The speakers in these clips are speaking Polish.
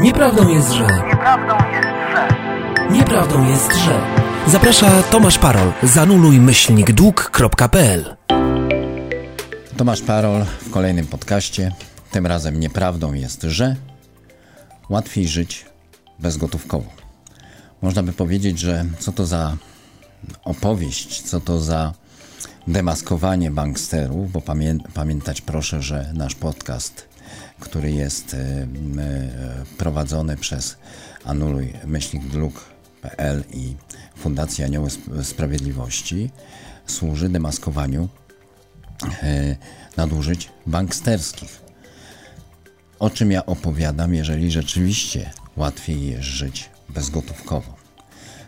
Nieprawdą jest, że... Nieprawdą jest, że... Nieprawdą jest, że... Zaprasza Tomasz Parol. Zanuluj myślnik dług.pl Tomasz Parol w kolejnym podcaście. Tym razem nieprawdą jest, że łatwiej żyć bezgotówkowo. Można by powiedzieć, że co to za opowieść, co to za demaskowanie banksterów, bo pamię pamiętać proszę, że nasz podcast, który jest y, prowadzony przez Anuluj Myślnik i Fundację Anioły Sprawiedliwości, służy demaskowaniu y, nadużyć banksterskich. O czym ja opowiadam, jeżeli rzeczywiście łatwiej jest żyć bezgotówkowo?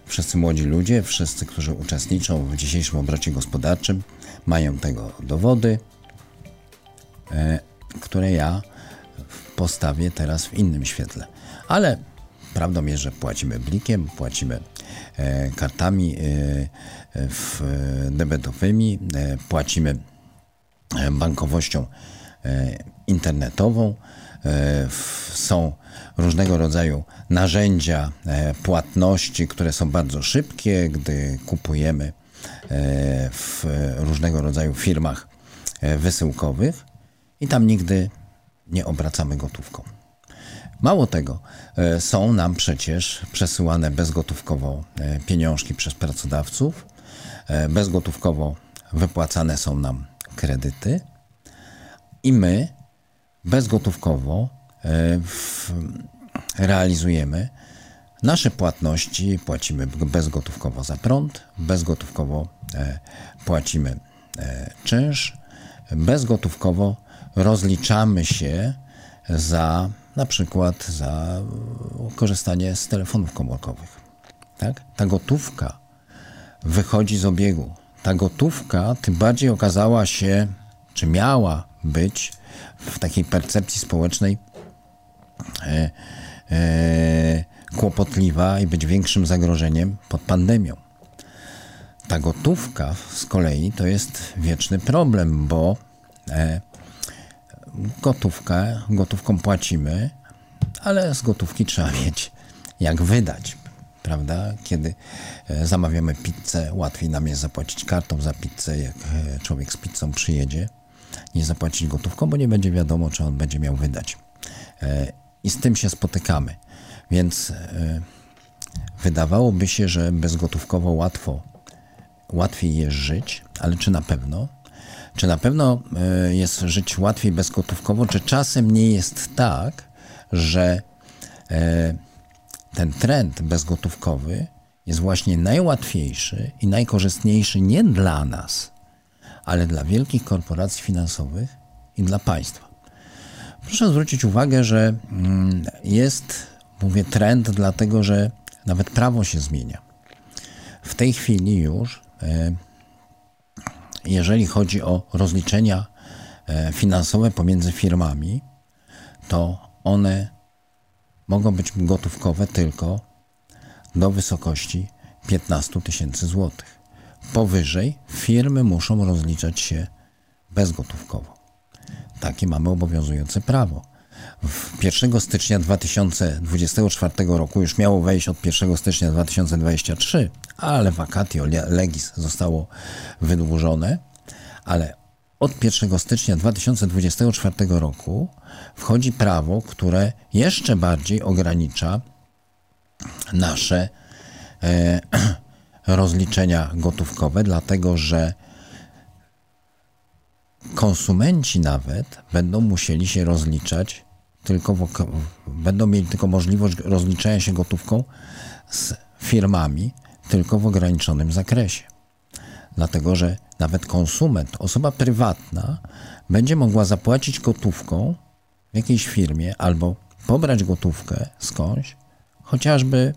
Wszyscy młodzi ludzie, wszyscy, którzy uczestniczą w dzisiejszym obrocie gospodarczym, mają tego dowody, e, które ja postawię teraz w innym świetle. Ale prawdą jest, że płacimy blikiem, płacimy e, kartami e, debetowymi, płacimy bankowością internetową, są różnego rodzaju narzędzia e, płatności, które są bardzo szybkie, gdy kupujemy e, w różnego rodzaju firmach e, wysyłkowych i tam nigdy nie obracamy gotówką. Mało tego, są nam przecież przesyłane bezgotówkowo pieniążki przez pracodawców, bezgotówkowo wypłacane są nam kredyty. I my bezgotówkowo realizujemy nasze płatności, płacimy bezgotówkowo za prąd, bezgotówkowo e, płacimy e, czynsz, bezgotówkowo rozliczamy się za na przykład za korzystanie z telefonów komórkowych. Tak? Ta gotówka wychodzi z obiegu. Ta gotówka tym bardziej okazała się, czy miała być w takiej percepcji społecznej e, e, kłopotliwa i być większym zagrożeniem pod pandemią. Ta gotówka z kolei to jest wieczny problem, bo e, gotówkę, gotówką płacimy, ale z gotówki trzeba mieć jak wydać. Prawda? Kiedy e, zamawiamy pizzę, łatwiej nam jest zapłacić kartą za pizzę, jak e, człowiek z pizzą przyjedzie, niż zapłacić gotówką, bo nie będzie wiadomo, czy on będzie miał wydać. E, i z tym się spotykamy. Więc wydawałoby się, że bezgotówkowo łatwo, łatwiej jest żyć, ale czy na pewno? Czy na pewno e, jest żyć łatwiej bezgotówkowo, czy czasem nie jest tak, że e, ten trend bezgotówkowy jest właśnie najłatwiejszy i najkorzystniejszy nie dla nas, ale dla wielkich korporacji finansowych i dla państwa. Proszę zwrócić uwagę, że mm, jest, mówię, trend, dlatego że nawet prawo się zmienia. W tej chwili już, e, jeżeli chodzi o rozliczenia e, finansowe pomiędzy firmami, to one mogą być gotówkowe tylko do wysokości 15 tysięcy złotych. Powyżej firmy muszą rozliczać się bezgotówkowo. Takie mamy obowiązujące prawo. 1 stycznia 2024 roku już miało wejść od 1 stycznia 2023, ale vacatio legis zostało wydłużone, ale od 1 stycznia 2024 roku wchodzi prawo, które jeszcze bardziej ogranicza nasze e, rozliczenia gotówkowe, dlatego że konsumenci nawet będą musieli się rozliczać tylko będą mieli tylko możliwość rozliczania się gotówką z firmami tylko w ograniczonym zakresie. Dlatego, że nawet konsument, osoba prywatna, będzie mogła zapłacić gotówką w jakiejś firmie albo pobrać gotówkę skądś, chociażby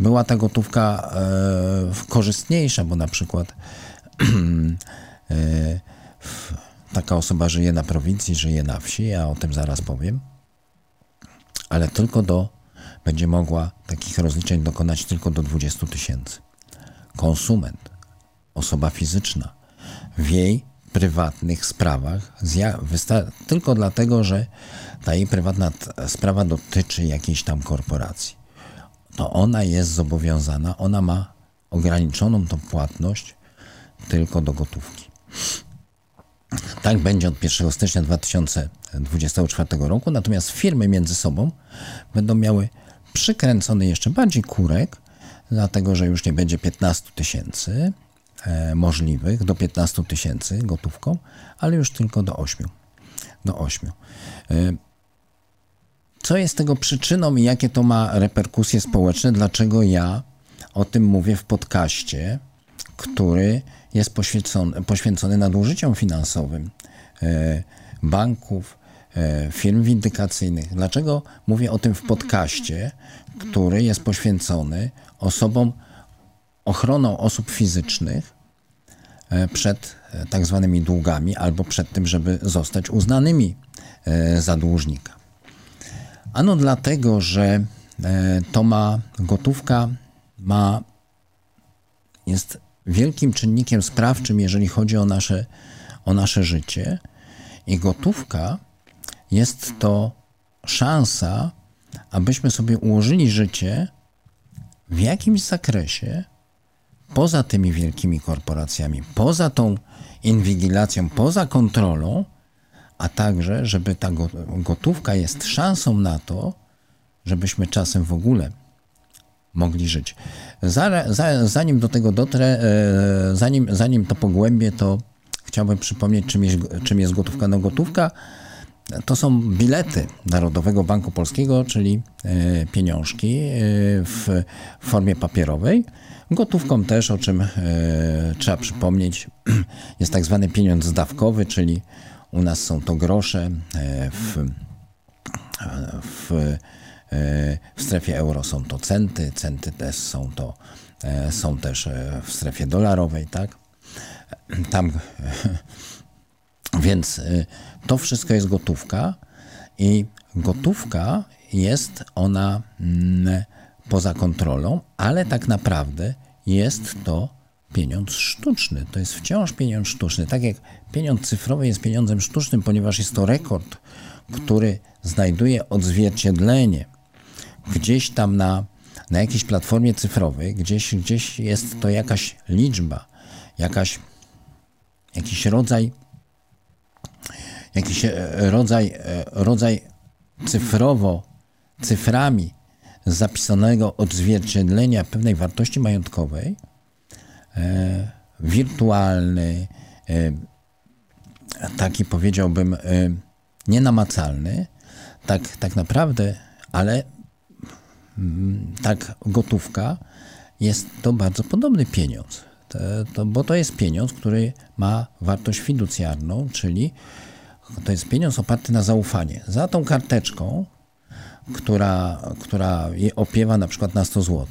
była ta gotówka e, korzystniejsza, bo na przykład e, taka osoba żyje na prowincji, żyje na wsi, ja o tym zaraz powiem, ale tylko do, będzie mogła takich rozliczeń dokonać tylko do 20 tysięcy. Konsument, osoba fizyczna, w jej prywatnych sprawach, tylko dlatego, że ta jej prywatna sprawa dotyczy jakiejś tam korporacji. To ona jest zobowiązana, ona ma ograniczoną tą płatność tylko do gotówki. Tak będzie od 1 stycznia 2024 roku, natomiast firmy między sobą będą miały przykręcony jeszcze bardziej kurek, dlatego że już nie będzie 15 tysięcy e, możliwych, do 15 tysięcy gotówką, ale już tylko do 8. Do 8. E, co jest tego przyczyną i jakie to ma reperkusje społeczne? Dlaczego ja o tym mówię w podcaście, który jest poświęcony, poświęcony nadużyciom finansowym e, banków, e, firm windykacyjnych. Dlaczego mówię o tym w podcaście, który jest poświęcony osobom, ochroną osób fizycznych e, przed tak zwanymi długami albo przed tym, żeby zostać uznanymi za dłużnika. Ano dlatego, że to ma gotówka, ma jest wielkim czynnikiem sprawczym, jeżeli chodzi o nasze, o nasze życie. I gotówka jest to szansa, abyśmy sobie ułożyli życie w jakimś zakresie poza tymi wielkimi korporacjami, poza tą inwigilacją, poza kontrolą, a także, żeby ta gotówka jest szansą na to, żebyśmy czasem w ogóle mogli żyć. Zanim do tego dotrę, e, zanim, zanim to pogłębię, to chciałbym przypomnieć, czym jest, czym jest gotówka. No gotówka to są bilety Narodowego Banku Polskiego, czyli e, pieniążki e, w formie papierowej. Gotówką też, o czym trzeba przypomnieć, jest tak zwany pieniądz zdawkowy, czyli u nas są to grosze w, w w strefie euro są to centy, centy też są to e, są też e, w strefie dolarowej, tak? Tam więc e, to wszystko jest gotówka i gotówka jest ona mm, poza kontrolą, ale tak naprawdę jest to pieniądz sztuczny. To jest wciąż pieniądz sztuczny. Tak jak pieniądz cyfrowy jest pieniądzem sztucznym, ponieważ jest to rekord, który znajduje odzwierciedlenie gdzieś tam na, na jakiejś platformie cyfrowej, gdzieś, gdzieś jest to jakaś liczba, jakaś, jakiś rodzaj, jakiś e, rodzaj, e, rodzaj cyfrowo, cyframi zapisanego odzwierciedlenia pewnej wartości majątkowej, e, wirtualny, e, taki powiedziałbym e, nienamacalny, tak, tak naprawdę, ale tak gotówka, jest to bardzo podobny pieniądz. To, to, bo to jest pieniądz, który ma wartość fiducjarną, czyli to jest pieniądz oparty na zaufanie. Za tą karteczką, która, która opiewa na przykład na 100 zł,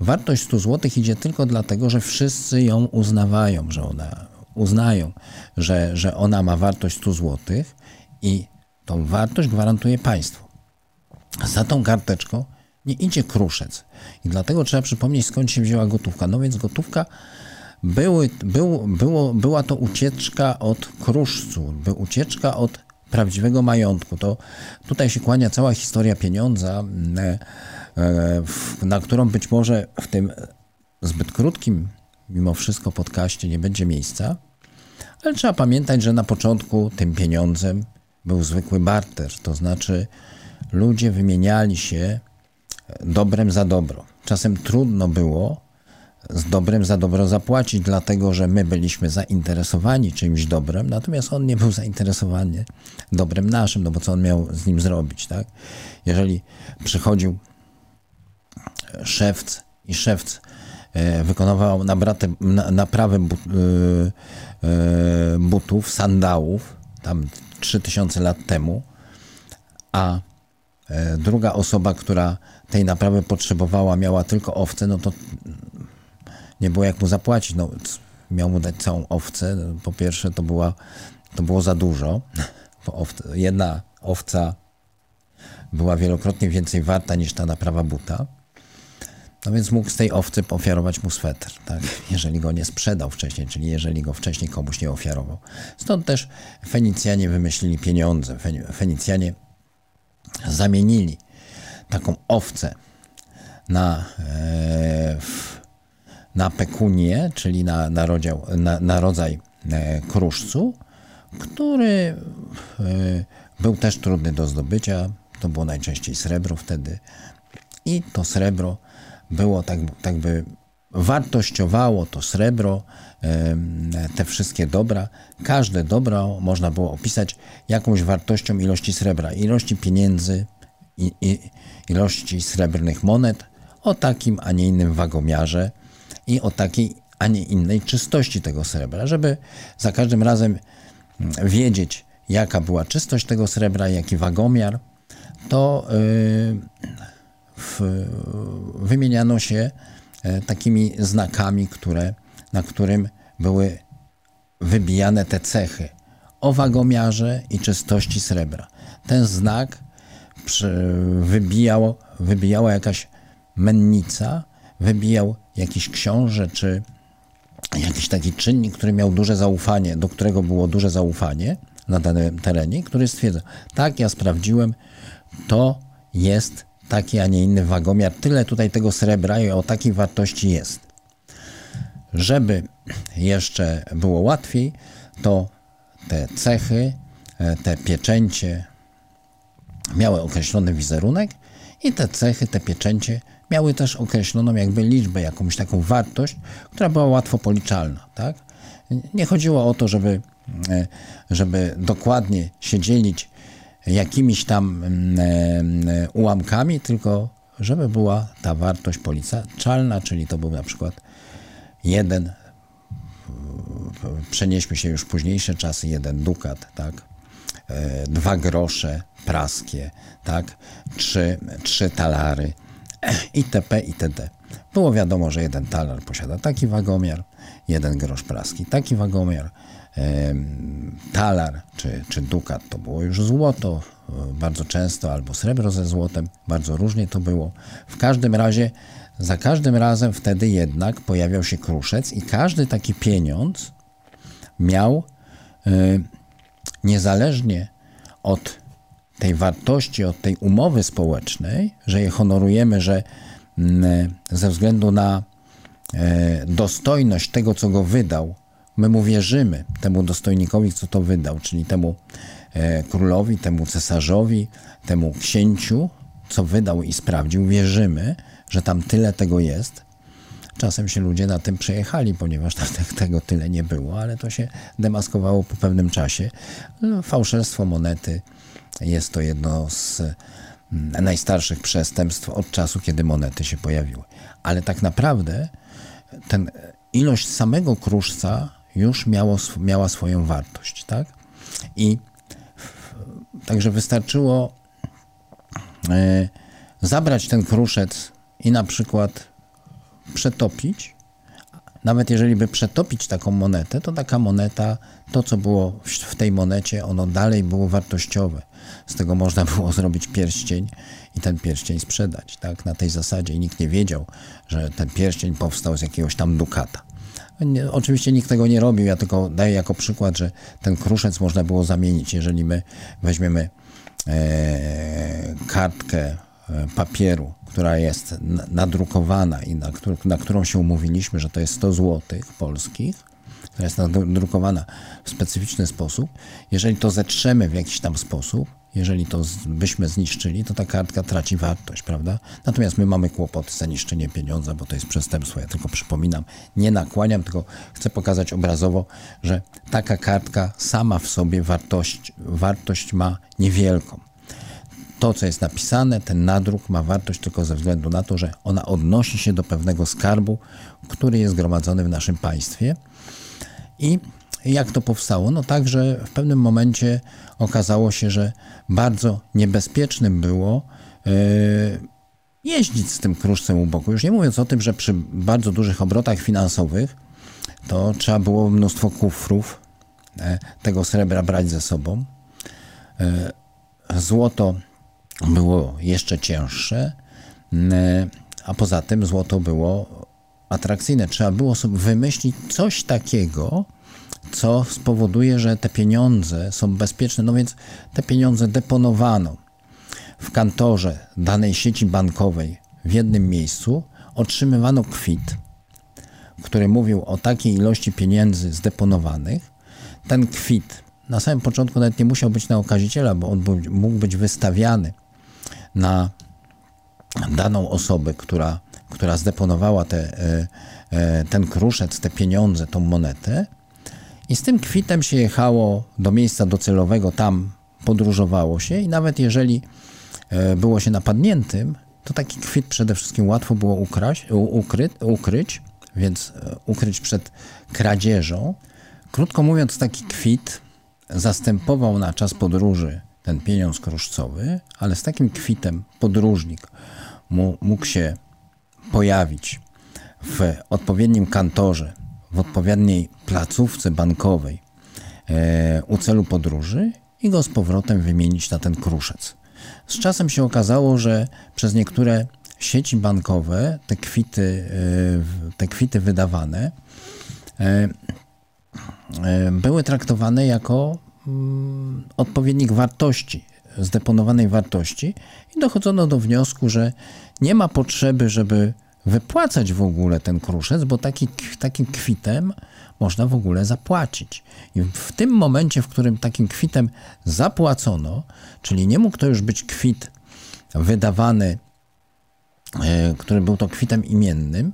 wartość 100 zł idzie tylko dlatego, że wszyscy ją uznawają, że ona uznają, że, że ona ma wartość 100 zł i tą wartość gwarantuje państwo. Za tą karteczką nie idzie kruszec. I dlatego trzeba przypomnieć, skąd się wzięła gotówka. No więc gotówka były, był, było, była to ucieczka od kruszcu, by ucieczka od prawdziwego majątku. To tutaj się kłania cała historia pieniądza, e, na którą być może w tym zbyt krótkim, mimo wszystko, podcaście nie będzie miejsca. Ale trzeba pamiętać, że na początku tym pieniądzem był zwykły barter, to znaczy ludzie wymieniali się dobrem za dobro. Czasem trudno było z dobrem za dobro zapłacić, dlatego że my byliśmy zainteresowani czymś dobrem, natomiast on nie był zainteresowany dobrem naszym, no bo co on miał z nim zrobić, tak? Jeżeli przychodził szewc i szewc e, wykonywał naprawę but, e, e, butów, sandałów, tam 3000 lat temu, a E, druga osoba, która tej naprawy potrzebowała, miała tylko owce, no to nie było jak mu zapłacić. No, miał mu dać całą owcę. Po pierwsze, to, była, to było za dużo. Jedna owca była wielokrotnie więcej warta niż ta naprawa buta. No więc mógł z tej owcy ofiarować mu swetr, tak? jeżeli go nie sprzedał wcześniej, czyli jeżeli go wcześniej komuś nie ofiarował. Stąd też Fenicjanie wymyślili pieniądze. Fenicjanie zamienili taką owcę na, e, na pekunię, czyli na, na, rodział, na, na rodzaj e, kruszcu, który e, był też trudny do zdobycia. To było najczęściej srebro wtedy. I to srebro było tak, tak by wartościowało to srebro, te wszystkie dobra. Każde dobro można było opisać jakąś wartością ilości srebra, ilości pieniędzy, ilości srebrnych monet o takim, a nie innym wagomiarze i o takiej, a nie innej czystości tego srebra, żeby za każdym razem mm, wiedzieć, jaka była czystość tego srebra, jaki wagomiar, to w, wymieniano się takimi znakami, które, na którym były wybijane te cechy o wagomiarze i czystości srebra. Ten znak wybijał, wybijała jakaś mennica, wybijał jakiś książę czy jakiś taki czynnik, który miał duże zaufanie, do którego było duże zaufanie na danym terenie, który stwierdzał, tak, ja sprawdziłem, to jest taki, a nie inny wagomiar, tyle tutaj tego srebra i o takiej wartości jest. Żeby jeszcze było łatwiej, to te cechy, e, te pieczęcie miały określony wizerunek i te cechy, te pieczęcie miały też określoną jakby liczbę, jakąś taką wartość, która była łatwo policzalna. Tak? Nie chodziło o to, żeby, e, żeby dokładnie się dzielić jakimiś tam mm, e, ułamkami, tylko żeby była ta wartość policzalna, czyli to był na przykład jeden, przenieśmy się już w późniejsze czasy, jeden dukat, tak? E, dwa grosze praskie, tak? trzy, trzy talary itp. itd. Było wiadomo, że jeden talar posiada taki wagomiar, jeden grosz praski taki wagomiar, talar czy, czy dukat to było już złoto, e, bardzo często, albo srebro ze złotem, bardzo różnie to było. W każdym razie, za każdym razem wtedy jednak pojawiał się kruszec i każdy taki pieniądz miał e, niezależnie od tej wartości, od tej umowy społecznej, że je honorujemy, że mm, ze względu na e, dostojność tego, co go wydał, my mu wierzymy, temu dostojnikowi, co to wydał, czyli temu e, królowi, temu cesarzowi, temu księciu, co wydał i sprawdził, wierzymy, że tam tyle tego jest. Czasem się ludzie na tym przejechali, ponieważ tam tego tyle nie było, ale to się demaskowało po pewnym czasie. No, fałszerstwo monety jest to jedno z mm, najstarszych przestępstw od czasu, kiedy monety się pojawiły. Ale tak naprawdę ten ilość samego kruszca już miało, miała swoją wartość, tak? I także wystarczyło e, zabrać ten kruszec i na przykład przetopić. Nawet jeżeli by przetopić taką monetę, to taka moneta, to co było w tej monecie, ono dalej było wartościowe. Z tego można było zrobić pierścień i ten pierścień sprzedać, tak? Na tej zasadzie. I nikt nie wiedział, że ten pierścień powstał z jakiegoś tam dukata. Nie, oczywiście nikt tego nie robił, ja tylko daję jako przykład, że ten kruszec można było zamienić. Jeżeli my weźmiemy e, kartkę e, papieru, która jest nadrukowana i na, na którą się umówiliśmy, że to jest 100 złotych polskich, która jest nadrukowana w specyficzny sposób, jeżeli to zetrzemy w jakiś tam sposób, jeżeli to byśmy zniszczyli, to ta kartka traci wartość, prawda? Natomiast my mamy kłopoty za niszczenie pieniądza, bo to jest przestępstwo. Ja tylko przypominam, nie nakłaniam, tylko chcę pokazać obrazowo, że taka kartka sama w sobie wartość, wartość ma niewielką. To, co jest napisane, ten nadruk ma wartość tylko ze względu na to, że ona odnosi się do pewnego skarbu, który jest gromadzony w naszym państwie. I jak to powstało? No tak, że w pewnym momencie okazało się, że bardzo niebezpiecznym było yy, jeździć z tym kruszcem u boku. Już nie mówiąc o tym, że przy bardzo dużych obrotach finansowych to trzeba było mnóstwo kufrów e, tego srebra brać ze sobą. E, złoto było jeszcze cięższe. E, a poza tym złoto było atrakcyjne. Trzeba było sobie wymyślić coś takiego, co spowoduje, że te pieniądze są bezpieczne. No więc te pieniądze deponowano w kantorze danej sieci bankowej w jednym miejscu, otrzymywano kwit, który mówił o takiej ilości pieniędzy zdeponowanych. Ten kwit na samym początku nawet nie musiał być na okaziciela, bo on mógł być wystawiany na daną osobę, która, która zdeponowała te, e, e, ten kruszec, te pieniądze, tą monetę. I z tym kwitem się jechało do miejsca docelowego, tam podróżowało się i nawet jeżeli e, było się napadniętym, to taki kwit przede wszystkim łatwo było ukraść, ukry, ukryć, więc ukryć przed kradzieżą. Krótko mówiąc, taki kwit zastępował na czas podróży ten pieniądz kruszcowy, ale z takim kwitem podróżnik mógł się pojawić w odpowiednim kantorze, w odpowiedniej placówce bankowej e, u celu podróży i go z powrotem wymienić na ten kruszec. Z czasem się okazało, że przez niektóre sieci bankowe te kwity, e, te kwity wydawane e, były traktowane jako mm, odpowiednik wartości, zdeponowanej wartości i dochodzono do wniosku, że nie ma potrzeby, żeby wypłacać w ogóle ten kruszec, bo taki, takim kwitem można w ogóle zapłacić. I w tym momencie, w którym takim kwitem zapłacono, czyli nie mógł to już być kwit wydawany, e, który był to kwitem imiennym,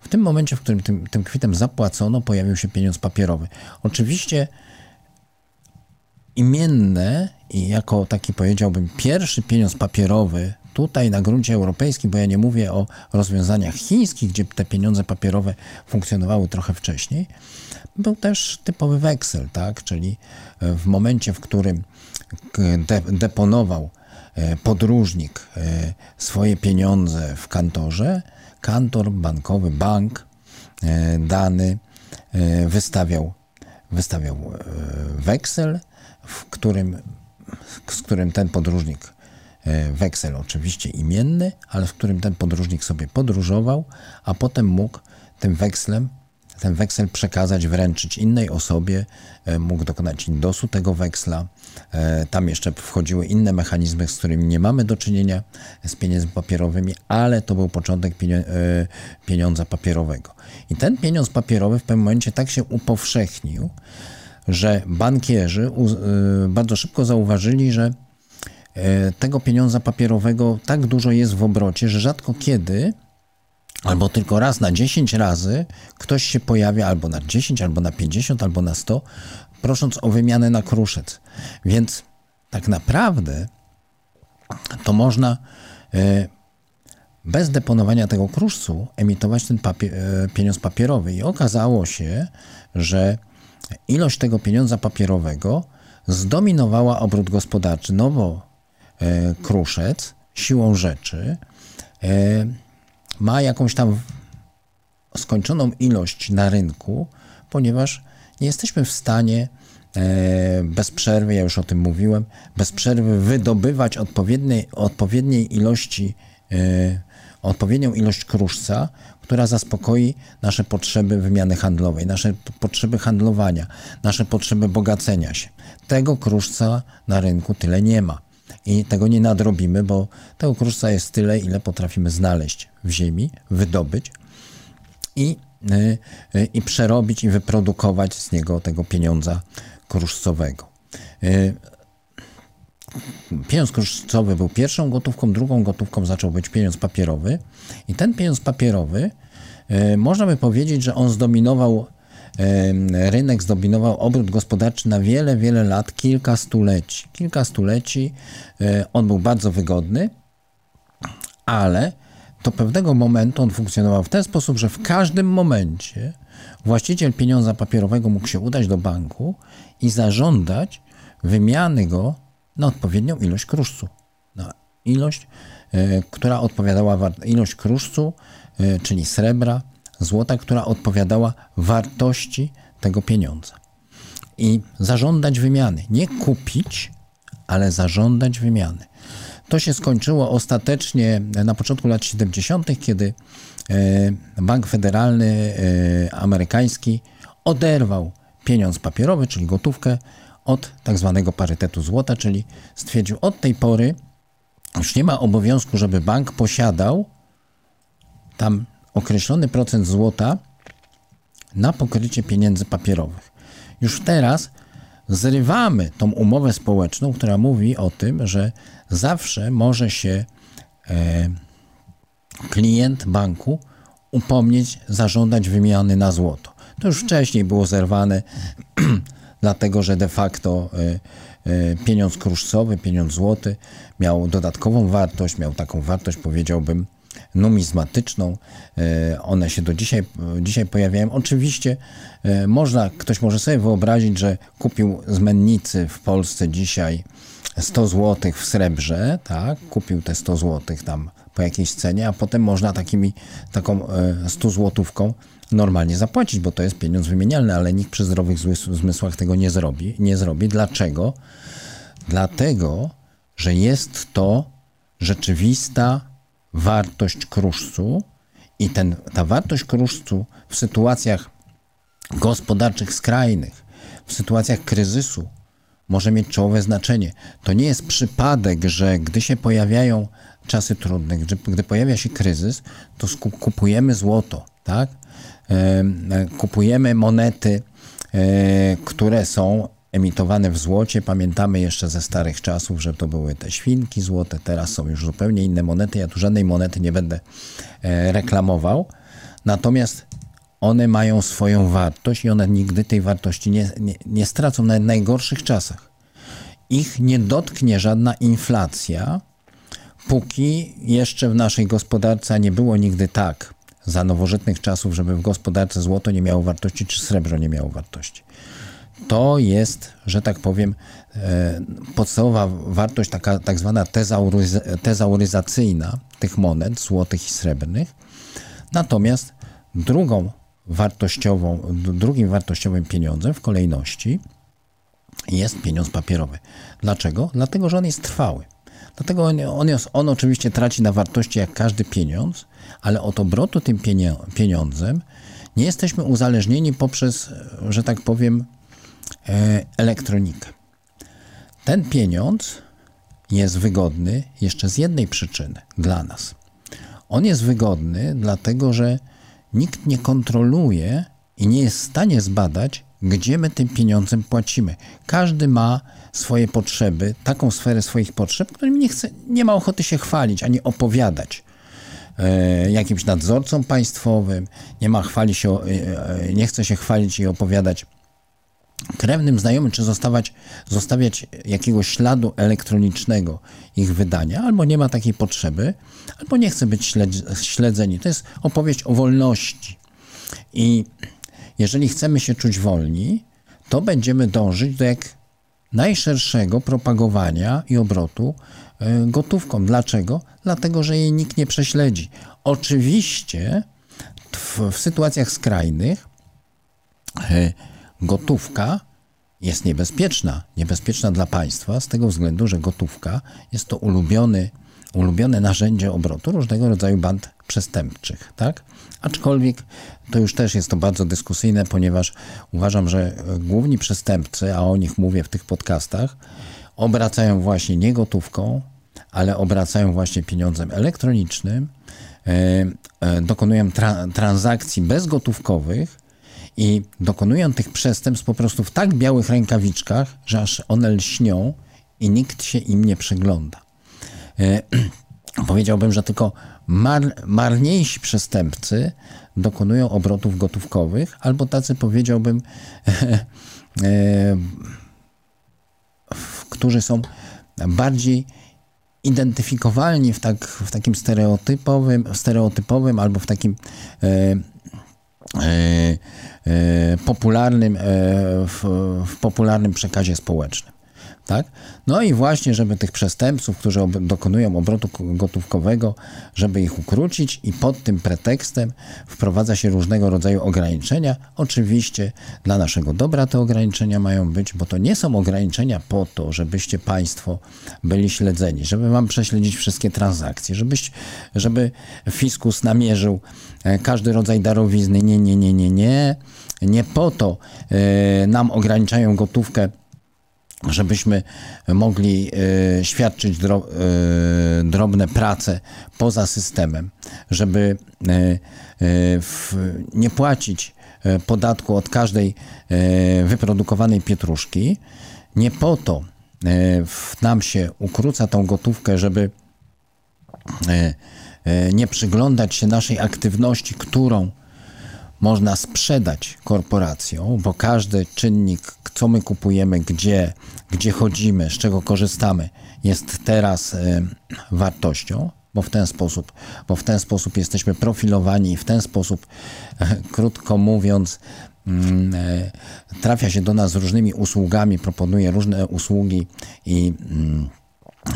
w tym momencie, w którym tym, tym kwitem zapłacono, pojawił się pieniądz papierowy. Oczywiście imienne i jako taki powiedziałbym pierwszy pieniądz papierowy tutaj na gruncie europejskim, bo ja nie mówię o rozwiązaniach chińskich, gdzie te pieniądze papierowe funkcjonowały trochę wcześniej, był też typowy weksel, tak? czyli w momencie, w którym de deponował e, podróżnik e, swoje pieniądze w kantorze, kantor bankowy, bank e, dany wystawiał, wystawiał weksel, w którym, z którym ten podróżnik E, weksel oczywiście imienny, ale w którym ten podróżnik sobie podróżował, a potem mógł tym wekslem ten weksel przekazać, wręczyć innej osobie, e, mógł dokonać indosu tego weksla. E, tam jeszcze wchodziły inne mechanizmy, z którymi nie mamy do czynienia z pieniędzmi papierowymi, ale to był początek pieniądza papierowego. I ten pieniądz papierowy w pewnym momencie tak się upowszechnił, że bankierzy bardzo szybko zauważyli, że E, tego pieniądza papierowego tak dużo jest w obrocie, że rzadko kiedy, albo tylko raz na 10 razy, ktoś się pojawia albo na 10, albo na 50, albo na 100, prosząc o wymianę na kruszec. Więc tak naprawdę to można e, bez deponowania tego kruszcu emitować ten papier, e, pieniądz papierowy. I okazało się, że ilość tego pieniądza papierowego zdominowała obrót gospodarczy, no bo E, kruszec siłą rzeczy e, ma jakąś tam skończoną ilość na rynku, ponieważ nie jesteśmy w stanie e, bez przerwy, ja już o tym mówiłem, bez przerwy wydobywać odpowiedniej, odpowiedniej ilości, odpowiednią ilość kruszca, która zaspokoi nasze potrzeby wymiany handlowej, nasze potrzeby handlowania, nasze potrzeby bogacenia się. Tego kruszca na rynku tyle nie ma i tego nie nadrobimy, bo tego kruszca jest tyle, ile potrafimy znaleźć w ziemi, wydobyć i, y, y, i przerobić i wyprodukować z niego tego pieniądza kruszcowego. Y, pieniądz kruszcowy był pierwszą gotówką, drugą gotówką zaczął być pieniądz papierowy i ten pieniądz papierowy można by powiedzieć, że on zdominował rynek zdominował obrót gospodarczy na wiele, wiele lat, kilka stuleci. Kilka stuleci e, on był bardzo wygodny, ale do pewnego momentu on funkcjonował w ten sposób, że w każdym momencie właściciel pieniądza papierowego mógł się udać do banku i zażądać wymiany go na odpowiednią ilość kruszcu. Na ilość, e, która odpowiadała, ilość kruszcu, e, czyli srebra, złota, która odpowiadała wartości tego pieniądza. I zażądać wymiany. Nie kupić, ale zażądać wymiany. To się skończyło ostatecznie na początku lat 70., kiedy Bank Federalny amerykański oderwał pieniądz papierowy, czyli gotówkę, od tak zwanego parytetu złota, czyli stwierdził od tej pory już nie ma obowiązku, żeby bank posiadał tam określony procent złota na pokrycie pieniędzy papierowych. Już teraz zrywamy tą umowę społeczną, która mówi o tym, że zawsze może się e, klient banku upomnieć, zażądać wymiany na złoto. To już wcześniej było zerwane, dlatego że de facto e, e, pieniądz kruszcowy, pieniądz złoty miał dodatkową wartość, miał taką wartość, powiedziałbym, numizmatyczną. E, one się do dzisiaj, dzisiaj pojawiają. Oczywiście można, ktoś może sobie wyobrazić, że kupił z mennicy w Polsce dzisiaj 100 zł w srebrze, tak? Kupił te 100 zł tam po jakiejś cenie, a potem można takimi, taką 100 złotówką normalnie zapłacić, bo to jest pieniądz wymienialny, ale nikt przy zdrowych zmysłach tego nie zrobi. Nie zrobi. Dlaczego? Dlatego, że jest to rzeczywista wartość kruszcu i ten, ta wartość kruszcu w sytuacjach gospodarczych skrajnych, w sytuacjach kryzysu może mieć czołowe znaczenie. To nie jest przypadek, że gdy się pojawiają czasy trudne, gdy, gdy pojawia się kryzys, to kupujemy złoto, tak? kupujemy monety, e, które są emitowane w złocie. Pamiętamy jeszcze ze starych czasów, że to były te świnki złote, teraz są już zupełnie inne monety. Ja tu żadnej monety nie będę e, reklamował. Natomiast one mają swoją wartość i one nigdy tej wartości nie, nie, nie stracą nawet w najgorszych czasach. Ich nie dotknie żadna inflacja, póki jeszcze w naszej gospodarce nie było nigdy tak za nowożytnych czasów, żeby w gospodarce złoto nie miało wartości, czy srebro nie miało wartości. To jest, że tak powiem, e, podstawowa wartość, taka tak zwana tezauryzacyjna tych monet złotych i srebrnych. Natomiast drugą wartościową, drugim wartościowym pieniądzem w kolejności jest pieniądz papierowy. Dlaczego? Dlatego, że on jest trwały. Dlatego on, on, jest, on oczywiście traci na wartości jak każdy pieniądz, ale od obrotu tym pieniądzem nie jesteśmy uzależnieni poprzez, że tak powiem, elektronikę. Ten pieniądz jest wygodny jeszcze z jednej przyczyny dla nas. On jest wygodny dlatego, że nikt nie kontroluje i nie jest w stanie zbadać, gdzie my tym pieniądzem płacimy. Każdy ma swoje potrzeby, taką sferę swoich potrzeb, którym nie, chce, nie ma ochoty się chwalić ani opowiadać. E, jakimś nadzorcą państwowym, nie ma chwali się, e, e, nie chce się chwalić i opowiadać krewnym znajomym, czy zostawać, zostawiać jakiegoś śladu elektronicznego ich wydania, albo nie ma takiej potrzeby, albo nie chce być śledzeni. To jest opowieść o wolności. I jeżeli chcemy się czuć wolni, to będziemy dążyć do jak najszerszego propagowania i obrotu e, gotówką. Dlaczego? Dlatego, że jej nikt nie prześledzi. Oczywiście w, w sytuacjach skrajnych e, gotówka jest niebezpieczna. Niebezpieczna dla państwa z tego względu, że gotówka jest to ulubiony, ulubione narzędzie obrotu różnego rodzaju band przestępczych, tak? Aczkolwiek to już też jest to bardzo dyskusyjne, ponieważ uważam, że główni przestępcy, a o nich mówię w tych podcastach, obracają właśnie nie gotówką, ale obracają właśnie pieniądzem elektronicznym, e, e, dokonują tra transakcji bezgotówkowych i dokonują tych przestępstw po prostu w tak białych rękawiczkach, że aż one lśnią i nikt się im nie przygląda. E, powiedziałbym, że tylko mar, marniejsi przestępcy dokonują obrotów gotówkowych, albo tacy powiedziałbym, e, e, którzy są bardziej identyfikowalni w, tak, w takim stereotypowym, stereotypowym albo w takim e, popularnym, w, w popularnym przekazie społecznym. Tak? No i właśnie, żeby tych przestępców, którzy ob dokonują obrotu gotówkowego, żeby ich ukrócić i pod tym pretekstem wprowadza się różnego rodzaju ograniczenia. Oczywiście dla naszego dobra te ograniczenia mają być, bo to nie są ograniczenia po to, żebyście Państwo byli śledzeni, żeby Wam prześledzić wszystkie transakcje, żebyś, żeby fiskus namierzył e, każdy rodzaj darowizny. Nie, nie, nie, nie, nie. Nie po to e, nam ograniczają gotówkę żebyśmy mogli e, świadczyć e, drobne prace poza systemem, żeby e, nie płacić podatku od każdej wyprodukowanej pietruszki. Nie po to nam się ukróca tą gotówkę, żeby nie przyglądać się naszej aktywności, którą można sprzedać korporacją, bo każdy czynnik, co my kupujemy, gdzie, gdzie chodzimy, z czego korzystamy, jest teraz y, wartością, bo w ten sposób, bo w ten sposób jesteśmy profilowani i w ten sposób, krótko mówiąc, mm, e, trafia się do nas z różnymi usługami, proponuje różne usługi i, mm,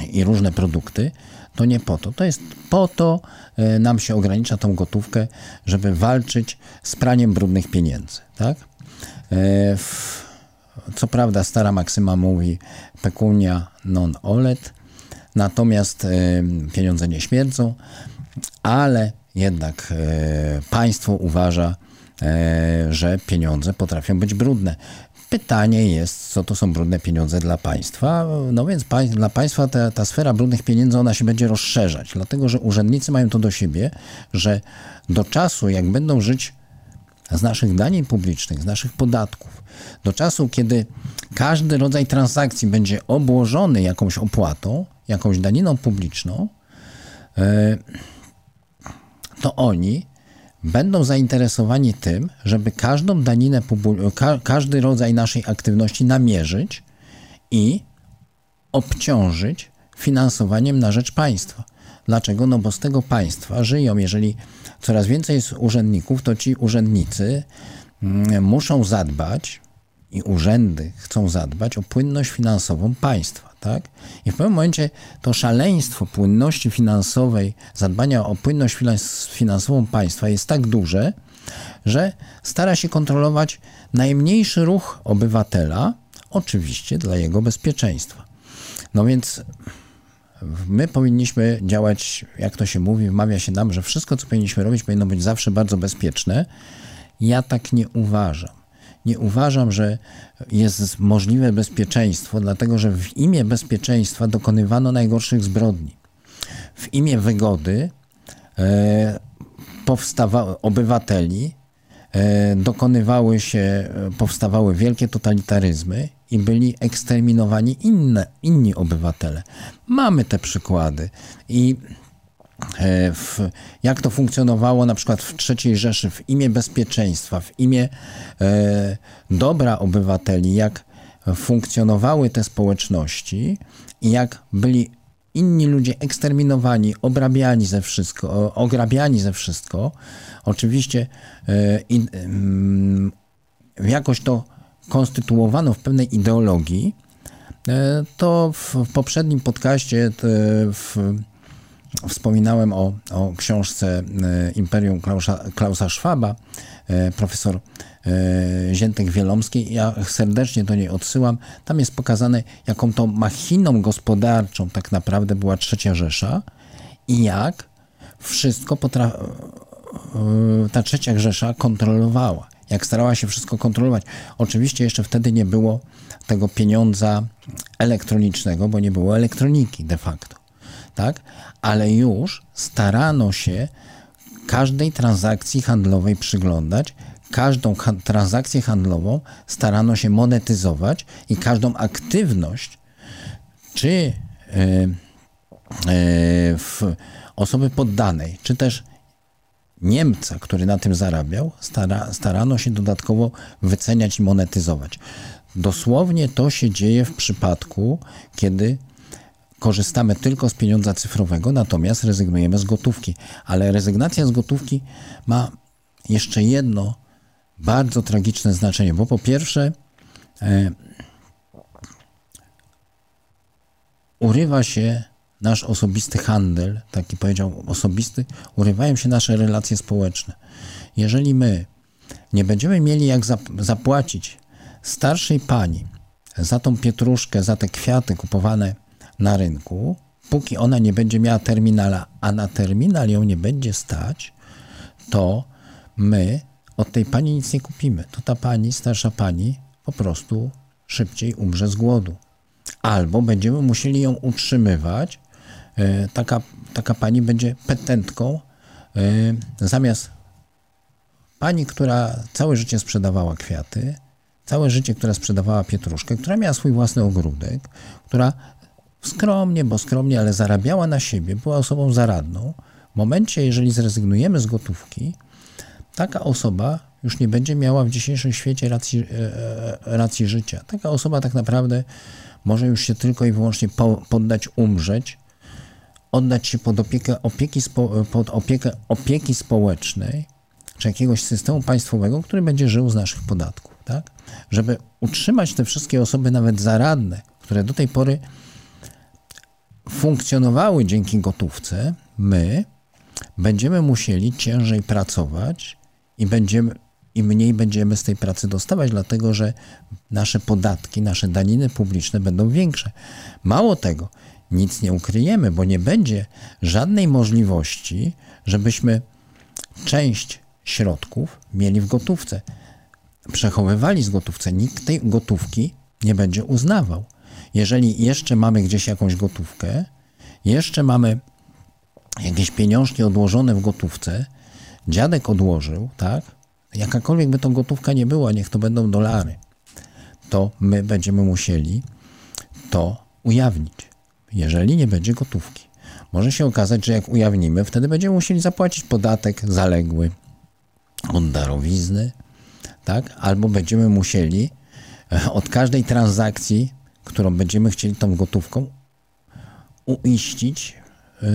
i różne produkty, to nie po to. To jest po to, e, nam się ogranicza tą gotówkę, żeby walczyć z praniem brudnych pieniędzy. Tak? E, co prawda stara maksyma mówi pecunia non olet, natomiast e, pieniądze nie śmierdzą, ale jednak państwo uważa, że pieniądze potrafią być brudne. Pytanie jest, co to są brudne pieniądze dla państwa. No więc dla państwa ta, ta sfera brudnych pieniędzy ona się będzie rozszerzać, dlatego że urzędnicy mają to do siebie, że do czasu, jak będą żyć z naszych danin publicznych, z naszych podatków, do czasu, kiedy każdy rodzaj transakcji będzie obłożony jakąś opłatą, jakąś daniną publiczną, e, to oni będą zainteresowani tym, żeby każdą daninę, każdy rodzaj naszej aktywności namierzyć i obciążyć finansowaniem na rzecz państwa. Dlaczego? No bo z tego państwa żyją. Jeżeli coraz więcej jest urzędników, to ci urzędnicy mm, muszą zadbać i urzędy chcą zadbać o płynność finansową państwa tak? I w pewnym momencie to szaleństwo płynności finansowej, zadbania o płynność finansową państwa jest tak duże, że stara się kontrolować najmniejszy ruch obywatela, oczywiście dla jego bezpieczeństwa. No więc my powinniśmy działać, jak to się mówi, wmawia się nam, że wszystko, co powinniśmy robić, powinno być zawsze bardzo bezpieczne. Ja tak nie uważam nie uważam, że jest możliwe bezpieczeństwo, dlatego że w imię bezpieczeństwa dokonywano najgorszych zbrodni. W imię wygody e, obywateli e, dokonywały się, powstawały wielkie totalitaryzmy i byli eksterminowani inne, inni obywatele. Mamy te przykłady i E, w, jak to funkcjonowało na przykład w III Rzeszy w imię bezpieczeństwa, w imię e, dobra obywateli, jak funkcjonowały te społeczności i jak byli inni ludzie eksterminowani, obrabiani ze wszystko, ograbiani ze wszystko. Oczywiście e, in, e, jakoś to konstytuowano w pewnej ideologii. E, to w, w poprzednim podcaście w Wspominałem o, o książce e, Imperium Klausa, Klausa Schwaba, e, profesor e, Ziętek Wielomskiej. Ja serdecznie do niej odsyłam. Tam jest pokazane, jaką to machiną gospodarczą tak naprawdę była Trzecia Rzesza i jak wszystko ta Trzecia Rzesza kontrolowała. Jak starała się wszystko kontrolować. Oczywiście jeszcze wtedy nie było tego pieniądza elektronicznego, bo nie było elektroniki de facto. Tak? ale już starano się każdej transakcji handlowej przyglądać, każdą transakcję handlową starano się monetyzować i każdą aktywność, czy yy, yy, osoby poddanej, czy też Niemca, który na tym zarabiał, stara, starano się dodatkowo wyceniać i monetyzować. Dosłownie to się dzieje w przypadku, kiedy korzystamy tylko z pieniądza cyfrowego, natomiast rezygnujemy z gotówki. Ale rezygnacja z gotówki ma jeszcze jedno bardzo tragiczne znaczenie, bo po pierwsze, e, urywa się nasz osobisty handel, taki powiedział osobisty, urywają się nasze relacje społeczne. Jeżeli my nie będziemy mieli jak zapłacić starszej pani za tą pietruszkę, za te kwiaty kupowane na rynku, póki ona nie będzie miała terminala, a na terminal ją nie będzie stać, to my od tej pani nic nie kupimy. To ta pani, starsza pani, po prostu szybciej umrze z głodu. Albo będziemy musieli ją utrzymywać. E, taka, taka pani będzie petentką. E, zamiast pani, która całe życie sprzedawała kwiaty, całe życie, która sprzedawała pietruszkę, która miała swój własny ogródek, która skromnie, bo skromnie, ale zarabiała na siebie, była osobą zaradną. W momencie, jeżeli zrezygnujemy z gotówki, taka osoba już nie będzie miała w dzisiejszym świecie racji, e, e, racji życia. Taka osoba tak naprawdę może już się tylko i wyłącznie poddać umrzeć, oddać się pod opiekę, opieki, pod opiekę opieki społecznej, czy jakiegoś systemu państwowego, który będzie żył z naszych podatków. Tak? Żeby utrzymać te wszystkie osoby, nawet zaradne, które do tej pory funkcjonowały dzięki gotówce, my będziemy musieli ciężej pracować i będziemy i mniej będziemy z tej pracy dostawać, dlatego że nasze podatki, nasze daniny publiczne będą większe. Mało tego, nic nie ukryjemy, bo nie będzie żadnej możliwości, żebyśmy część środków mieli w gotówce, przechowywali z gotówce. Nikt tej gotówki nie będzie uznawał. Jeżeli jeszcze mamy gdzieś jakąś gotówkę, jeszcze mamy jakieś pieniążki odłożone w gotówce, dziadek odłożył, tak? Jakakolwiek by to gotówka nie była, niech to będą dolary, to my będziemy musieli to ujawnić, jeżeli nie będzie gotówki. Może się okazać, że jak ujawnimy, wtedy będziemy musieli zapłacić podatek zaległy od darowizny, tak? Albo będziemy musieli e, od każdej transakcji, którą będziemy chcieli tą gotówką uiścić yy,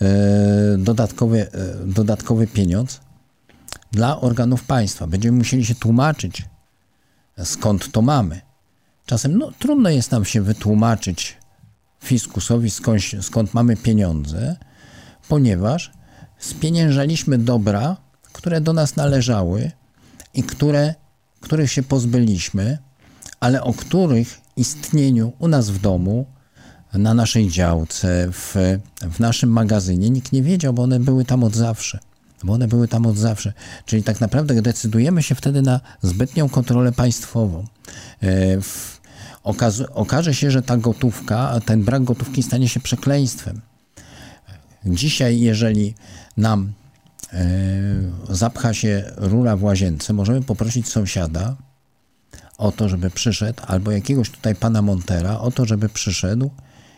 yy, dodatkowy, yy, dodatkowy pieniądz dla organów państwa. Będziemy musieli się tłumaczyć, skąd to mamy. Czasem no, trudno jest nam się wytłumaczyć fiskusowi, skąd, skąd mamy pieniądze, ponieważ spieniężaliśmy dobra, które do nas należały i które, których się pozbyliśmy, ale o których istnieniu u nas w domu, na naszej działce, w, w naszym magazynie nikt nie wiedział, bo one były tam od zawsze bo one były tam od zawsze. Czyli tak naprawdę decydujemy się wtedy na zbytnią kontrolę państwową. E, w, okaz, okaże się, że ta gotówka, ten brak gotówki stanie się przekleństwem. Dzisiaj, jeżeli nam e, zapcha się rura w łazience, możemy poprosić sąsiada o to, żeby przyszedł, albo jakiegoś tutaj pana Montera o to, żeby przyszedł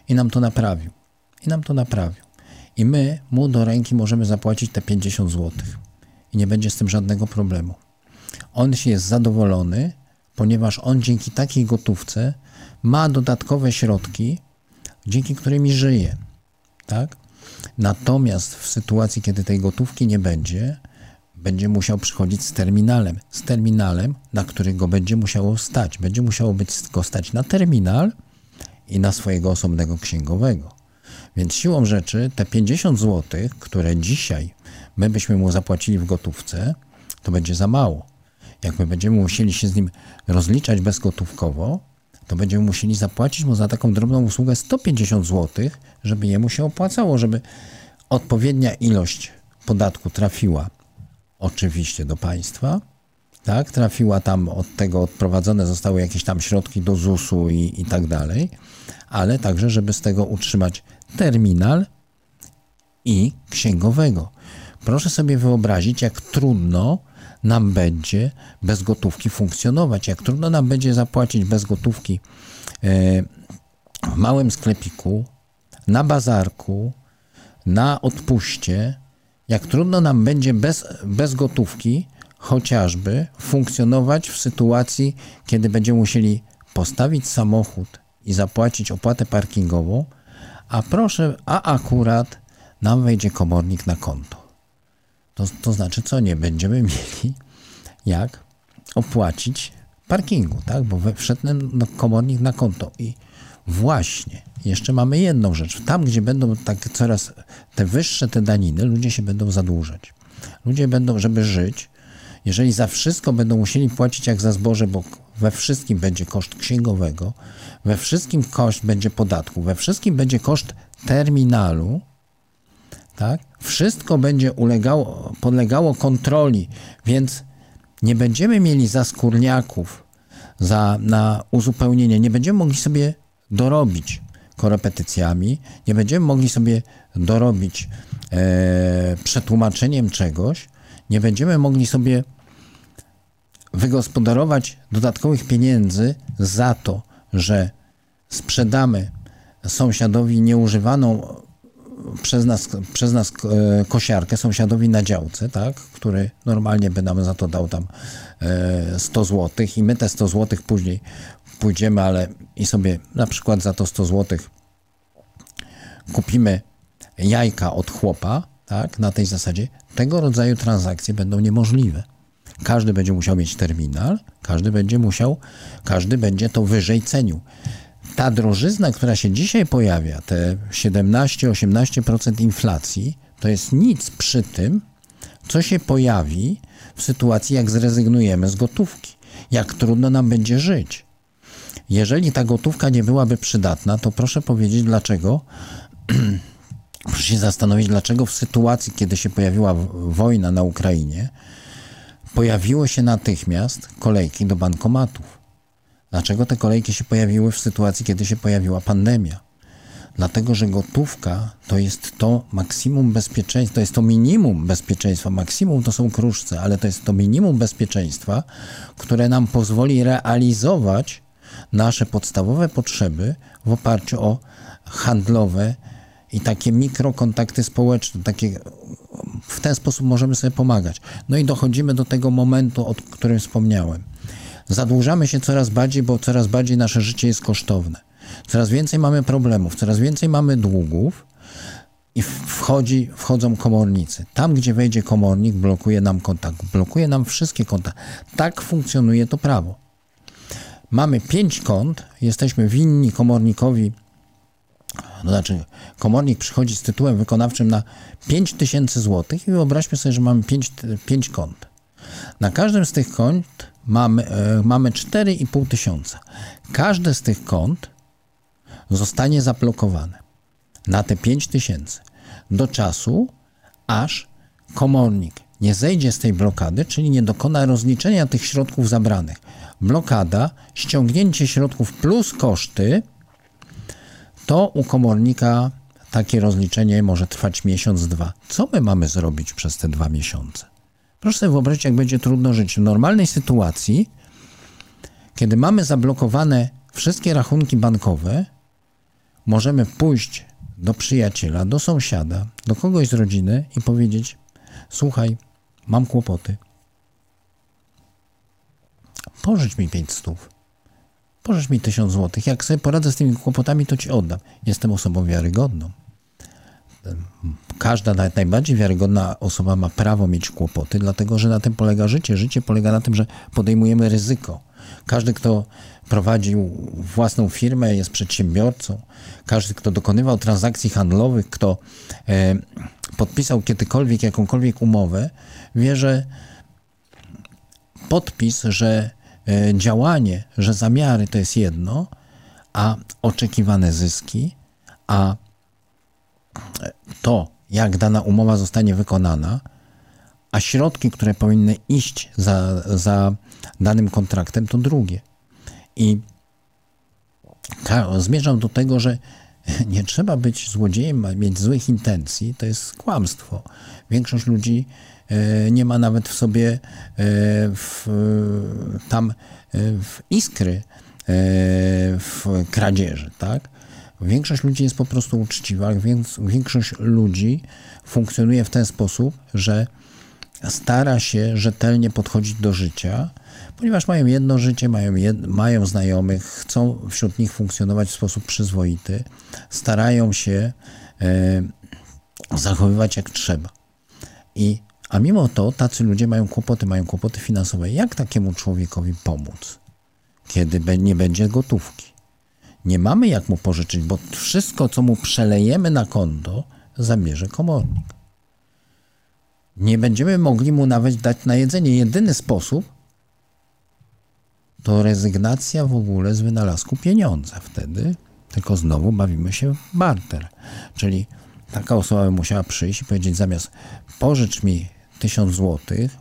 i nam to naprawił. I nam to naprawił. I my mu do ręki możemy zapłacić te 50 zł. I nie będzie z tym żadnego problemu. On się jest zadowolony, ponieważ on dzięki takiej gotówce ma dodatkowe środki, dzięki którymi żyje. Tak? Natomiast w sytuacji, kiedy tej gotówki nie będzie, będzie musiał przychodzić z terminalem. Z terminalem, na który go będzie musiało stać. Będzie musiało być go stać na terminal i na swojego osobnego księgowego. Więc siłą rzeczy te 50 zł, które dzisiaj my byśmy mu zapłacili w gotówce, to będzie za mało. Jak my będziemy musieli się z nim rozliczać bezgotówkowo, to będziemy musieli zapłacić mu za taką drobną usługę 150 zł, żeby jemu się opłacało, żeby odpowiednia ilość podatku trafiła oczywiście do państwa, tak, trafiła tam od tego odprowadzone zostały jakieś tam środki do ZUS-u i, i tak dalej, ale także, żeby z tego utrzymać terminal i księgowego. Proszę sobie wyobrazić, jak trudno nam będzie bez gotówki funkcjonować, jak trudno nam będzie zapłacić bez gotówki e, w małym sklepiku, na bazarku, na odpuście, jak trudno nam będzie bez, bez gotówki chociażby funkcjonować w sytuacji, kiedy będziemy musieli postawić samochód i zapłacić opłatę parkingową, a proszę, a akurat nam wejdzie komornik na konto. To, to znaczy, co nie będziemy mieli jak opłacić parkingu, tak? Bo wszedł komornik na konto i Właśnie, jeszcze mamy jedną rzecz. Tam, gdzie będą tak coraz te wyższe te daniny, ludzie się będą zadłużać. Ludzie będą, żeby żyć, jeżeli za wszystko będą musieli płacić jak za zboże, bo we wszystkim będzie koszt księgowego, we wszystkim koszt będzie podatku, we wszystkim będzie koszt terminalu, tak? Wszystko będzie ulegało, podlegało kontroli, więc nie będziemy mieli za skórniaków, za, na uzupełnienie, nie będziemy mogli sobie dorobić korepetycjami, nie będziemy mogli sobie dorobić e, przetłumaczeniem czegoś, nie będziemy mogli sobie wygospodarować dodatkowych pieniędzy za to, że sprzedamy sąsiadowi nieużywaną przez nas, przez nas e, kosiarkę sąsiadowi na działce, tak, który normalnie by nam za to dał tam 100 e, zł i my te 100 zł później pójdziemy, ale i sobie na przykład za to 100 zł kupimy jajka od chłopa, tak, na tej zasadzie, tego rodzaju transakcje będą niemożliwe. Każdy będzie musiał mieć terminal, każdy będzie musiał, każdy będzie to wyżej cenił. Ta drożyzna, która się dzisiaj pojawia, te 17-18% inflacji, to jest nic przy tym, co się pojawi w sytuacji, jak zrezygnujemy z gotówki, jak trudno nam będzie żyć. Jeżeli ta gotówka nie byłaby przydatna, to proszę powiedzieć, dlaczego Proszę się zastanowić, dlaczego w sytuacji, kiedy się pojawiła wojna na Ukrainie, pojawiły się natychmiast kolejki do bankomatów. Dlaczego te kolejki się pojawiły w sytuacji, kiedy się pojawiła pandemia? Dlatego, że gotówka to jest to maksimum bezpieczeństwa, to jest to minimum bezpieczeństwa. Maksimum to są kruszce, ale to jest to minimum bezpieczeństwa, które nam pozwoli realizować nasze podstawowe potrzeby w oparciu o handlowe i takie mikrokontakty społeczne, takie w ten sposób możemy sobie pomagać. No i dochodzimy do tego momentu, o którym wspomniałem. Zadłużamy się coraz bardziej, bo coraz bardziej nasze życie jest kosztowne. Coraz więcej mamy problemów, coraz więcej mamy długów i wchodzi, wchodzą komornicy. Tam, gdzie wejdzie komornik, blokuje nam kontakt, blokuje nam wszystkie konta. Tak funkcjonuje to prawo. Mamy pięć kont, jesteśmy winni komornikowi to znaczy, komornik przychodzi z tytułem wykonawczym na 5 tysięcy złotych i wyobraźmy sobie, że mamy 5, 5 kont. Na każdym z tych kont mamy, e, mamy 4,5 tysiąca. Każde z tych kont zostanie zablokowane na te 5 tysięcy do czasu, aż komornik nie zejdzie z tej blokady, czyli nie dokona rozliczenia tych środków zabranych. Blokada, ściągnięcie środków plus koszty to u komornika takie rozliczenie może trwać miesiąc, dwa. Co my mamy zrobić przez te dwa miesiące? Proszę sobie wyobrazić, jak będzie trudno żyć. W normalnej sytuacji, kiedy mamy zablokowane wszystkie rachunki bankowe, możemy pójść do przyjaciela, do sąsiada, do kogoś z rodziny i powiedzieć: Słuchaj, mam kłopoty. Pożycz mi 5 stów. Pożycz mi tysiąc złotych. Jak sobie poradzę z tymi kłopotami, to ci oddam. Jestem osobą wiarygodną. Każda, nawet najbardziej wiarygodna osoba ma prawo mieć kłopoty, dlatego że na tym polega życie. Życie polega na tym, że podejmujemy ryzyko. Każdy, kto prowadził własną firmę, jest przedsiębiorcą. Każdy, kto dokonywał transakcji handlowych, kto e, podpisał kiedykolwiek jakąkolwiek umowę, wie, że podpis, że E, działanie, że zamiary to jest jedno, a oczekiwane zyski, a to, jak dana umowa zostanie wykonana, a środki, które powinny iść za, za danym kontraktem, to drugie. I zmierzam do tego, że nie trzeba być złodziejem, mieć złych intencji, to jest kłamstwo. Większość ludzi E, nie ma nawet w sobie e, w, tam e, w iskry w kradzieży, tak? Większość ludzi jest po prostu uczciwa, więc większość ludzi funkcjonuje w ten sposób, że stara się rzetelnie podchodzić do życia, ponieważ mają jedno życie, mają, jed, mają znajomych, chcą wśród nich funkcjonować w sposób przyzwoity, starają się e, zachowywać jak trzeba. I a mimo to tacy ludzie mają kłopoty, mają kłopoty finansowe. Jak takiemu człowiekowi pomóc, kiedy nie będzie gotówki? nie mamy jak mu pożyczyć, bo wszystko, co mu przelejemy na konto, zabierze komornik. Nie będziemy mogli mu nawet dać na jedzenie. Jedyny sposób to rezygnacja w ogóle z wynalazku pieniądza. Wtedy tylko znowu bawimy się w barter. Czyli taka osoba by musiała przyjść i powiedzieć zamiast pożycz mi tysiąc złotych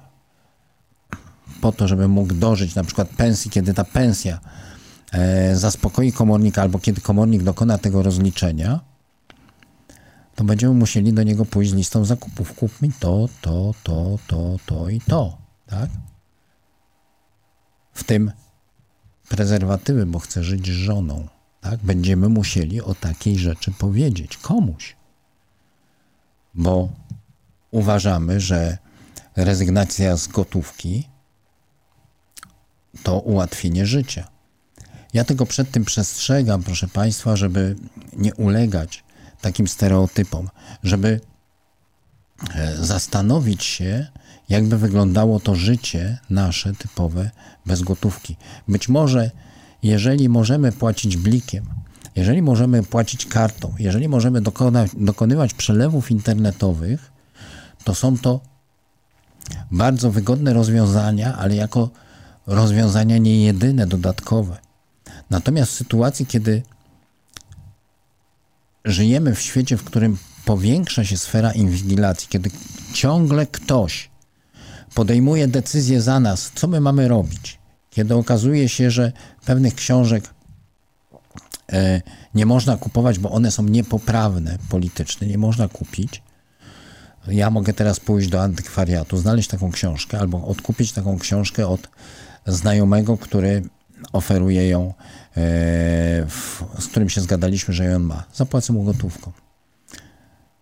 po to, żeby mógł dożyć na przykład pensji, kiedy ta pensja e, zaspokoi komornika albo kiedy komornik dokona tego rozliczenia, to będziemy musieli do niego pójść z listą zakupów. Kup mi to, to, to, to, to i to. Tak? W tym prezerwatywy, bo chcę żyć z żoną. Tak? Będziemy musieli o takiej rzeczy powiedzieć komuś. Bo uważamy, że rezygnacja z gotówki to ułatwienie życia. Ja tego przed tym przestrzegam, proszę Państwa, żeby nie ulegać takim stereotypom, żeby e, zastanowić się, jakby wyglądało to życie nasze typowe bez gotówki. Być może, jeżeli możemy płacić blikiem, jeżeli możemy płacić kartą, jeżeli możemy dokona, dokonywać przelewów internetowych, to są to bardzo wygodne rozwiązania, ale jako rozwiązania nie jedyne, dodatkowe. Natomiast w sytuacji, kiedy żyjemy w świecie, w którym powiększa się sfera inwigilacji, kiedy ciągle ktoś podejmuje decyzję za nas, co my mamy robić, kiedy okazuje się, że pewnych książek e, nie można kupować, bo one są niepoprawne politycznie, nie można kupić. Ja mogę teraz pójść do antykwariatu, znaleźć taką książkę albo odkupić taką książkę od znajomego, który oferuje ją, e, z którym się zgadaliśmy, że ją ma. Zapłacę mu gotówką.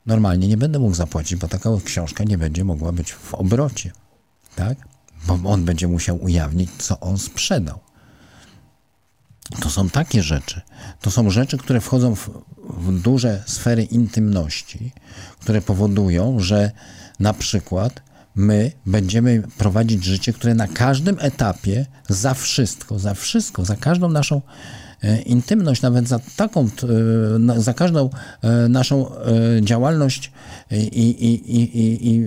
Normalnie nie będę mógł zapłacić, bo taka książka nie będzie mogła być w obrocie, tak? Bo on będzie musiał ujawnić, co on sprzedał. To są takie rzeczy. To są rzeczy, które wchodzą w, w duże sfery intymności, które powodują, że na przykład my będziemy prowadzić życie, które na każdym etapie, za wszystko, za wszystko, za każdą naszą intymność, nawet za taką, e, za każdą e, naszą działalność i, i, i, i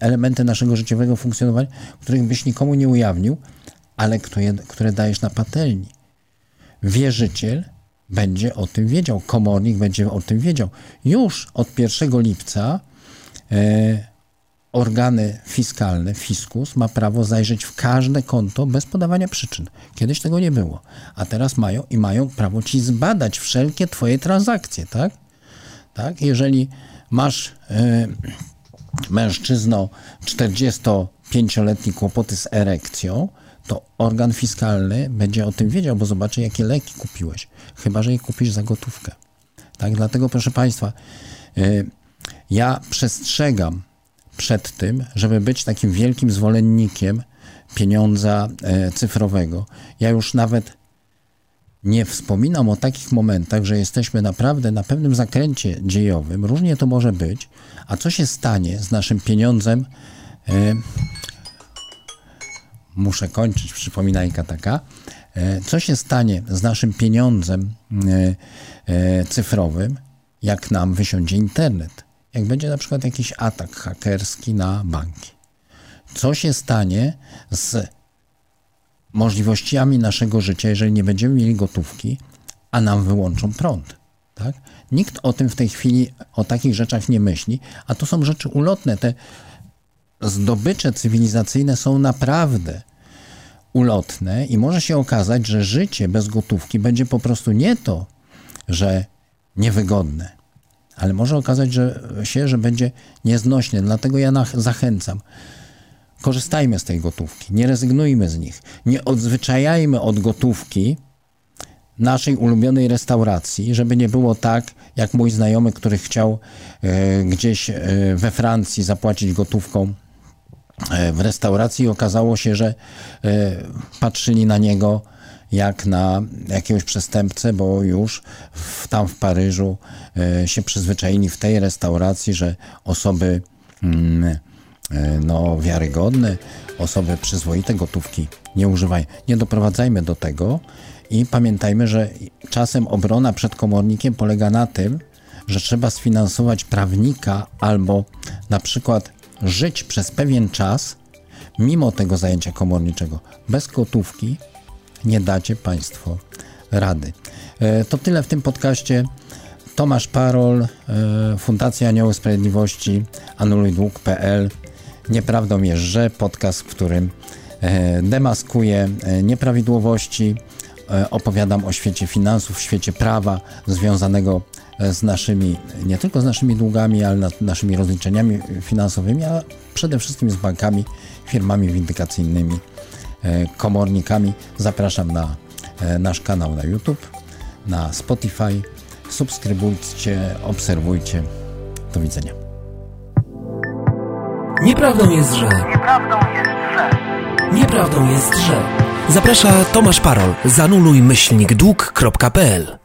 elementy naszego życiowego funkcjonowania, których byś nikomu nie ujawnił, ale które, które dajesz na patelni. Wierzyciel będzie o tym wiedział, komornik będzie o tym wiedział. Już od 1 lipca organy fiskalne, fiskus, ma prawo zajrzeć w każde konto bez podawania przyczyn. Kiedyś tego nie było, a teraz mają i mają prawo ci zbadać wszelkie twoje transakcje, tak? Tak? Jeżeli masz y, mężczyzno 45-letni kłopoty z erekcją, to organ fiskalny będzie o tym wiedział, bo zobaczy, jakie leki kupiłeś. Chyba, że je kupisz za gotówkę. Tak? Dlatego, proszę Państwa, y, ja przestrzegam przed tym, żeby być takim wielkim zwolennikiem pieniądza e, cyfrowego. Ja już nawet nie wspominam o takich momentach, że jesteśmy naprawdę na pewnym zakręcie dziejowym, różnie to może być, a co się stanie z naszym pieniądzem? E, muszę kończyć, przypominajka taka. E, co się stanie z naszym pieniądzem cyfrowym, jak nam wysiądzie internet? Jak będzie na przykład jakiś atak hakerski na banki. Co się stanie z możliwościami naszego życia, jeżeli nie będziemy mieli gotówki, a nam wyłączą prąd? Tak? Nikt o tym w tej chwili, o takich rzeczach nie myśli, a to są rzeczy ulotne. Te zdobycze cywilizacyjne są naprawdę ulotne i może się okazać, że życie bez gotówki będzie po prostu nie to, że niewygodne, ale może okazać że się, że będzie nieznośny. Dlatego ja zachęcam. Korzystajmy z tej gotówki, nie rezygnujmy z nich, nie odzwyczajajmy od gotówki naszej ulubionej restauracji, żeby nie było tak, jak mój znajomy, który chciał e, gdzieś e, we Francji zapłacić gotówką e, w restauracji, okazało się, że patrzyli na niego jak na jakiegoś przestępcę, bo już w, tam w Paryżu e, się przyzwyczaili w tej restauracji, że osoby mm, e, no, wiarygodne, osoby przyzwoite gotówki nie używają. Nie doprowadzajmy do tego I pamiętajmy, że czasem obrona przed komornikiem polega na tym, że trzeba sfinansować prawnika albo na przykład żyć przez pewien czas mimo tego zajęcia komorniczego. Bez gotówki nie dacie Państwo rady. E, to tyle w tym podcaście. Tomasz Parol, e, Fundacja Anioły Sprawiedliwości, anulujdług.pl. Nieprawdą jest, że podcast, w którym e, demaskuję nieprawidłowości, opowiadam o świecie finansów, świecie prawa związanego z naszymi, nie tylko z naszymi długami, ale naszymi rozliczeniami finansowymi, a przede wszystkim z bankami, firmami windykacyjnymi, komornikami. Zapraszam na nasz kanał na YouTube, na Spotify. Subskrybujcie, obserwujcie. Do widzenia. Nieprawdą jest, że. Nieprawdą jest, że. Nieprawdą jest, że. Zaprasza Tomasz Parol. Zanuluj myślnik dług.pl